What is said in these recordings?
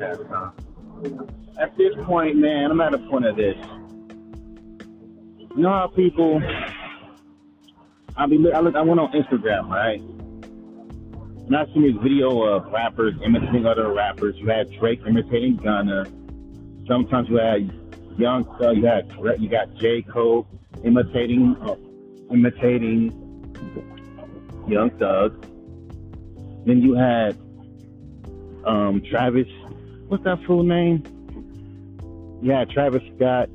At this point, man, I'm at a point of this. You know how people, I be, I, look, I went on Instagram, right? And I seen this video of rappers imitating other rappers. You had Drake imitating Gunna. Sometimes you had Young Thug. You had you got J Cole imitating uh, imitating Young Thug. Then you had um, Travis. What's that full name? Had Travis Scott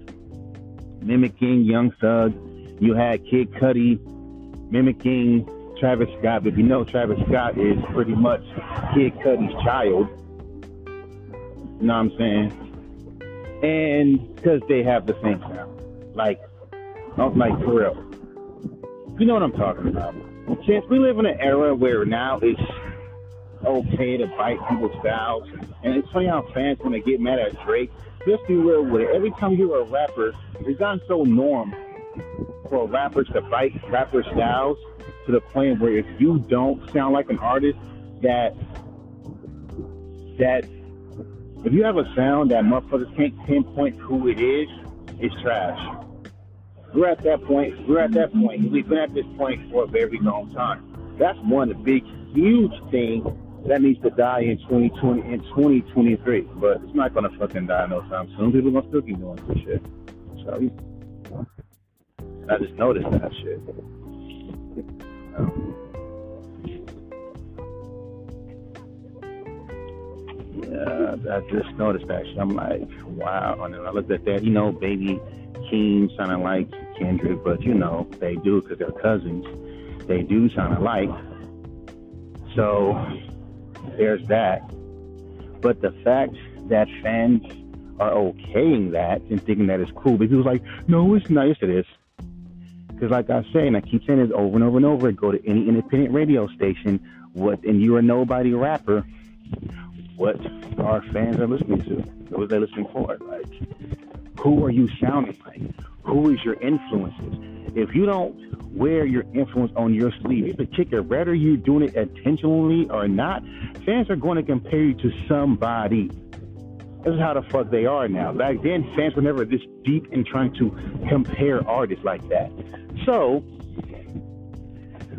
mimicking Young Thug. You had Kid Cudi mimicking Travis Scott. But you know Travis Scott is pretty much Kid Cudi's child. You know what I'm saying? And because they have the same sound. Like, not like for real. You know what I'm talking about. Since we live in an era where now it's okay to bite people's styles, and it's funny how fans when they get mad at Drake, just be real with it. Every time you hear a rapper, it's gotten so norm for rappers to bite rapper styles to the point where if you don't sound like an artist that that if you have a sound that motherfuckers can't pinpoint who it is, it's trash. We're at that point. We're at that point. We've been at this point for a very long time. That's one of the big, huge things that needs to die in 2020 in 2023. But it's not gonna fucking die no time soon. People gonna still keep doing this shit. So I just noticed that shit. Um, yeah, I just noticed that shit. I'm like, wow. And then I looked at that, you know, baby Keem sounding like Kendrick, but you know, they do because they're cousins. They do sound alike. So there's that. But the fact that fans are okaying that and thinking that is cool, but people's like, no, it's nice. It is. Because like I say, and I keep saying this over and over and over, go to any independent radio station, what, and you're a nobody rapper, what our fans are listening to? What are they listening for? Like, who are you sounding like? Who is your influences? If you don't wear your influence on your sleeve, a kicker. Whether you're doing it intentionally or not, fans are going to compare you to somebody. This is how the fuck they are now. Back then, fans were never this deep in trying to compare artists like that. So,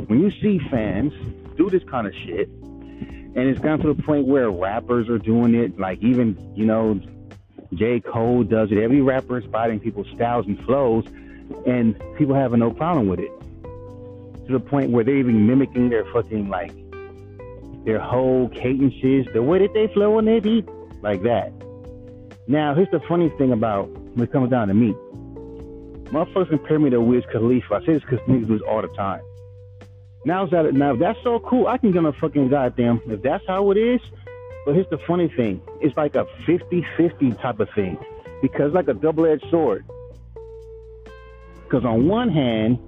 when you see fans do this kind of shit, and it's gotten to the point where rappers are doing it, like even, you know, J. Cole does it. Every rapper is fighting people's styles and flows, and people having no problem with it. To the point where they're even mimicking their fucking like their whole cadences, the way that they flow and they beat, like that. Now, here's the funny thing about when it comes down to me. Motherfuckers compare me to Wiz Khalifa. I say this because niggas do this all the time. Now, that, now, if that's so cool, I can get on a fucking goddamn. If that's how it is, but here's the funny thing it's like a 50 50 type of thing because like a double edged sword. Because on one hand,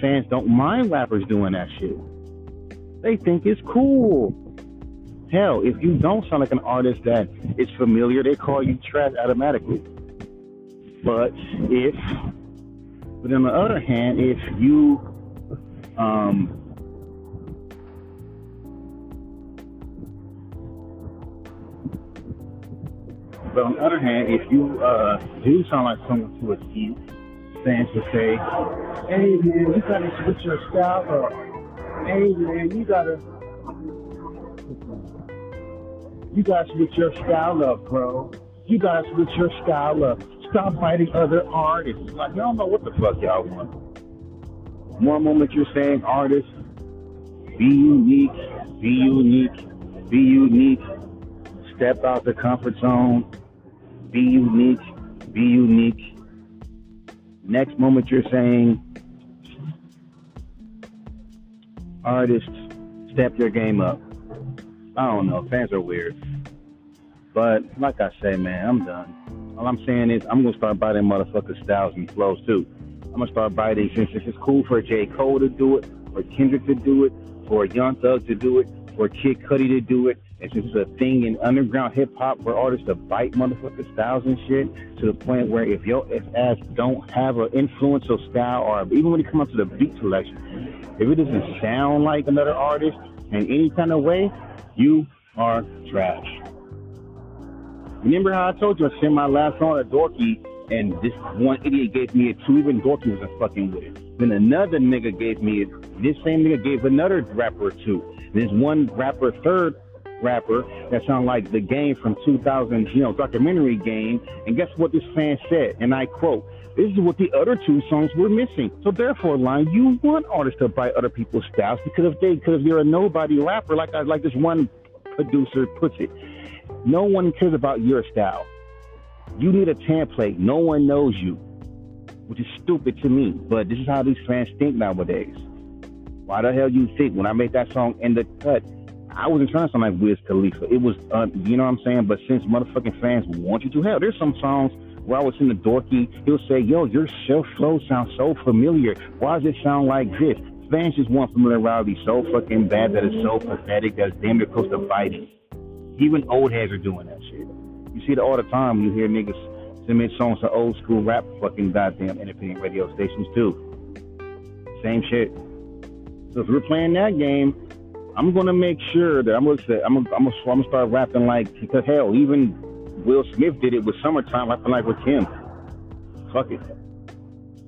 fans don't mind rappers doing that shit, they think it's cool. Hell, if you don't sound like an artist that is familiar, they call you trash automatically. But if, but on the other hand, if you um, But on the other hand, if you uh, do sound like someone to a T, fans will say, "Hey man, you gotta switch your style up. Hey man, you gotta, you gotta switch your style up, bro. You gotta switch your style up. Stop fighting other artists." Like, y'all know what the fuck y'all want. One moment you're saying artists, be unique, be unique, be unique. Step out the comfort zone be unique, be unique. Next moment you're saying, artists, step your game up. I don't know, fans are weird. But like I say, man, I'm done. All I'm saying is I'm gonna start biting motherfuckers' styles and flows too. I'm gonna start biting since it's cool for J. Cole to do it, for Kendrick to do it, for Young Thug to do it, for Kid Cudi to do it, it's just a thing in underground hip hop where artists to bite motherfuckers styles and shit to the point where if your ass don't have an influential style or even when you come up to the beat selection, if it doesn't sound like another artist in any kind of way, you are trash. Remember how I told you I sent my last song to Dorky, and this one idiot gave me a two, even Dorky wasn't fucking with it. Then another nigga gave me it. This same nigga gave another rapper a two. There's one rapper, third rapper, that sound like the game from 2000, you know, documentary game. And guess what this fan said? And I quote, this is what the other two songs were missing. So therefore, line, you want artists to buy other people's styles because if they, because if you're a nobody rapper, like I, like this one producer puts it, no one cares about your style. You need a template. No one knows you, which is stupid to me. But this is how these fans think nowadays. Why the hell you think when I made that song in the cut, I wasn't trying to sound like Wiz Khalifa. It was, uh, you know what I'm saying? But since motherfucking fans want you to, hell, there's some songs where I was in the dorky, he'll say, yo, your self flow sounds so familiar. Why does it sound like this? Fans just want familiarity so fucking bad that it's so pathetic that it's damn near close to fighting. Even old heads are doing that. You see it all the time. You hear niggas submit songs to old school rap fucking goddamn independent radio stations too. Same shit. So if we're playing that game, I'm gonna make sure that I'm gonna say I'm gonna, I'm gonna, I'm gonna start rapping like because hell, even Will Smith did it with "Summertime," rapping like Rakim. Fuck it.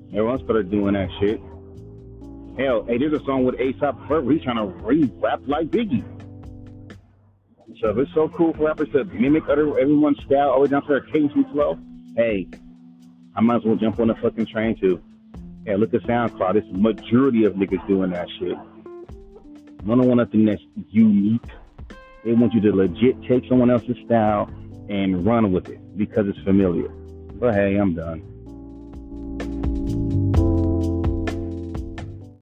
Everyone started doing that shit. Hell, hey, there's a song with ASAP Ferg. He's trying to re-rap like Biggie. So it's so cool for rappers to mimic other everyone's style all the way down to their cadence and flow, hey, I might as well jump on the fucking train too. Hey, look at SoundCloud. It's majority of niggas doing that shit. They don't want nothing that's unique. They want you to legit take someone else's style and run with it because it's familiar. But hey, I'm done.